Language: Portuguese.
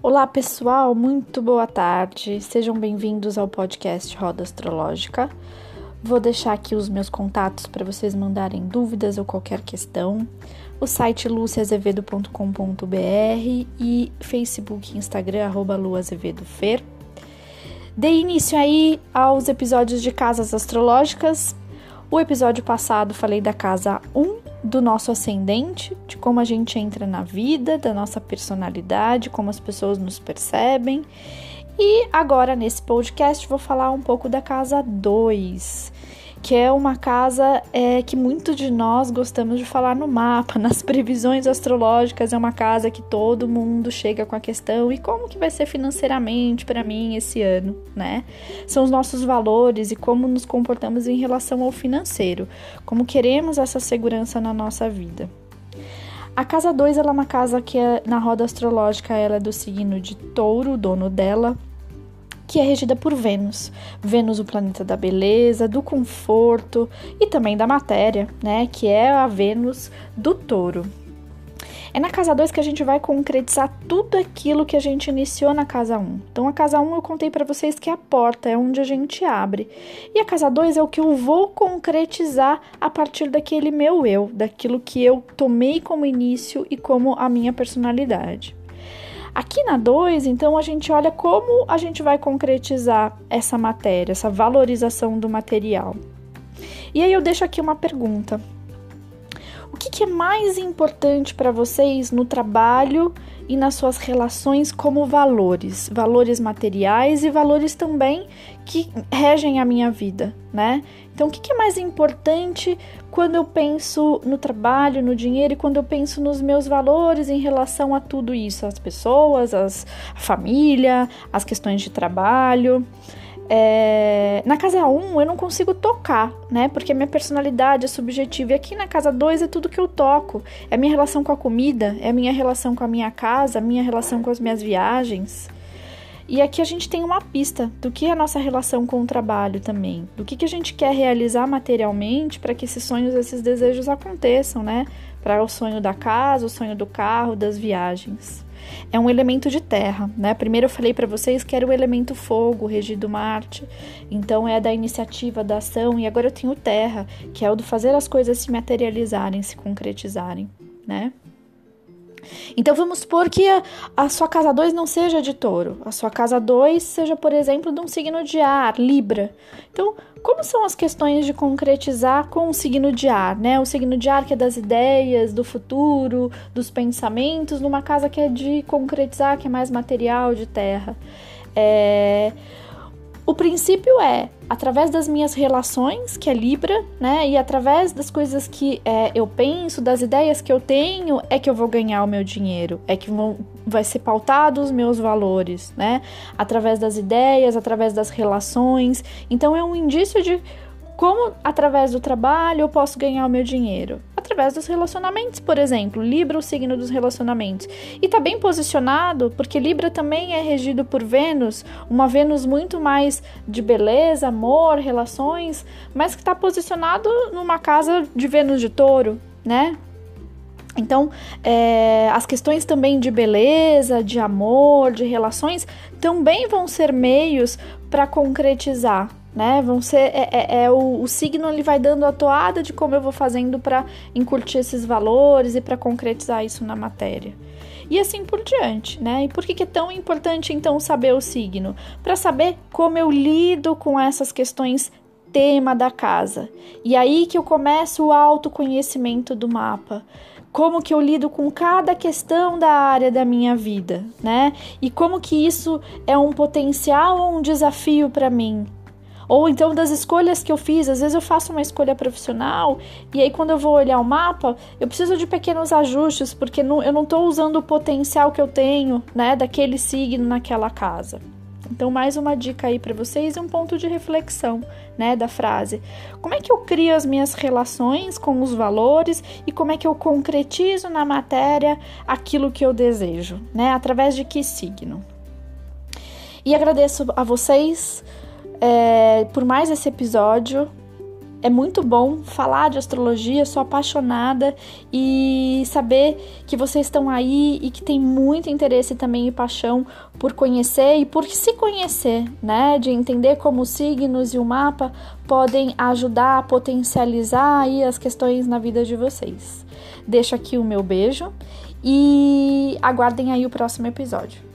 Olá pessoal, muito boa tarde. Sejam bem-vindos ao podcast Roda Astrológica. Vou deixar aqui os meus contatos para vocês mandarem dúvidas ou qualquer questão. O site luciazevedo.com.br e Facebook e Instagram arroba luazevedofer. Dei início aí aos episódios de casas astrológicas. O episódio passado falei da casa 1 do nosso ascendente, de como a gente entra na vida, da nossa personalidade, como as pessoas nos percebem. E agora nesse podcast vou falar um pouco da casa 2, que é uma casa é, que muitos de nós gostamos de falar no mapa, nas previsões astrológicas, é uma casa que todo mundo chega com a questão e como que vai ser financeiramente para mim esse ano, né? São os nossos valores e como nos comportamos em relação ao financeiro, como queremos essa segurança na nossa vida. A casa 2 ela é uma casa que é, na roda astrológica ela é do signo de Touro, o dono dela que é regida por Vênus. Vênus, o planeta da beleza, do conforto e também da matéria, né? Que é a Vênus do touro. É na casa 2 que a gente vai concretizar tudo aquilo que a gente iniciou na casa 1. Um. Então, a casa 1 um eu contei para vocês que é a porta, é onde a gente abre. E a casa 2 é o que eu vou concretizar a partir daquele meu eu, daquilo que eu tomei como início e como a minha personalidade. Aqui na 2, então, a gente olha como a gente vai concretizar essa matéria, essa valorização do material. E aí eu deixo aqui uma pergunta. O que, que é mais importante para vocês no trabalho e nas suas relações como valores, valores materiais e valores também que regem a minha vida, né? Então, o que, é mais importante quando eu penso no trabalho, no dinheiro e quando eu penso nos meus valores em relação a tudo isso, as pessoas, as, a família, as questões de trabalho? É, na casa 1 um, eu não consigo tocar, né? Porque a minha personalidade é subjetiva. E aqui na casa 2 é tudo que eu toco. É a minha relação com a comida, é a minha relação com a minha casa, a minha relação com as minhas viagens. E aqui a gente tem uma pista do que é a nossa relação com o trabalho também, do que, que a gente quer realizar materialmente para que esses sonhos, esses desejos aconteçam, né? Para o sonho da casa, o sonho do carro, das viagens é um elemento de terra, né? Primeiro eu falei para vocês que era o elemento fogo, regido Marte, então é da iniciativa, da ação, e agora eu tenho terra, que é o do fazer as coisas se materializarem, se concretizarem, né? Então vamos supor que a, a sua casa 2 não seja de touro, a sua casa 2 seja, por exemplo, de um signo de ar, Libra. Então, como são as questões de concretizar com o signo de ar, né? O signo de ar que é das ideias, do futuro, dos pensamentos, numa casa que é de concretizar, que é mais material, de terra. É o princípio é, através das minhas relações, que é Libra, né? E através das coisas que é, eu penso, das ideias que eu tenho, é que eu vou ganhar o meu dinheiro, é que vão, vai ser pautado os meus valores, né? Através das ideias, através das relações. Então é um indício de como, através do trabalho, eu posso ganhar o meu dinheiro? Através dos relacionamentos, por exemplo. Libra, o signo dos relacionamentos. E está bem posicionado, porque Libra também é regido por Vênus, uma Vênus muito mais de beleza, amor, relações, mas que está posicionado numa casa de Vênus de touro, né? Então, é, as questões também de beleza, de amor, de relações, também vão ser meios para concretizar né? Vão ser é, é, é o, o, signo ele vai dando a toada de como eu vou fazendo para incutir esses valores e para concretizar isso na matéria. E assim por diante, né? E por que, que é tão importante então saber o signo? Para saber como eu lido com essas questões tema da casa. E aí que eu começo o autoconhecimento do mapa como que eu lido com cada questão da área da minha vida, né? E como que isso é um potencial ou um desafio para mim, ou então das escolhas que eu fiz, às vezes eu faço uma escolha profissional e aí quando eu vou olhar o mapa, eu preciso de pequenos ajustes porque não, eu não estou usando o potencial que eu tenho, né, daquele signo naquela casa. Então, mais uma dica aí para vocês e um ponto de reflexão, né, da frase. Como é que eu crio as minhas relações com os valores e como é que eu concretizo na matéria aquilo que eu desejo, né? Através de que signo? E agradeço a vocês é, por mais esse episódio. é muito bom falar de astrologia, sou apaixonada e saber que vocês estão aí e que tem muito interesse também e paixão por conhecer e por se conhecer, né? De entender como os signos e o mapa podem ajudar a potencializar aí as questões na vida de vocês. Deixo aqui o meu beijo e aguardem aí o próximo episódio.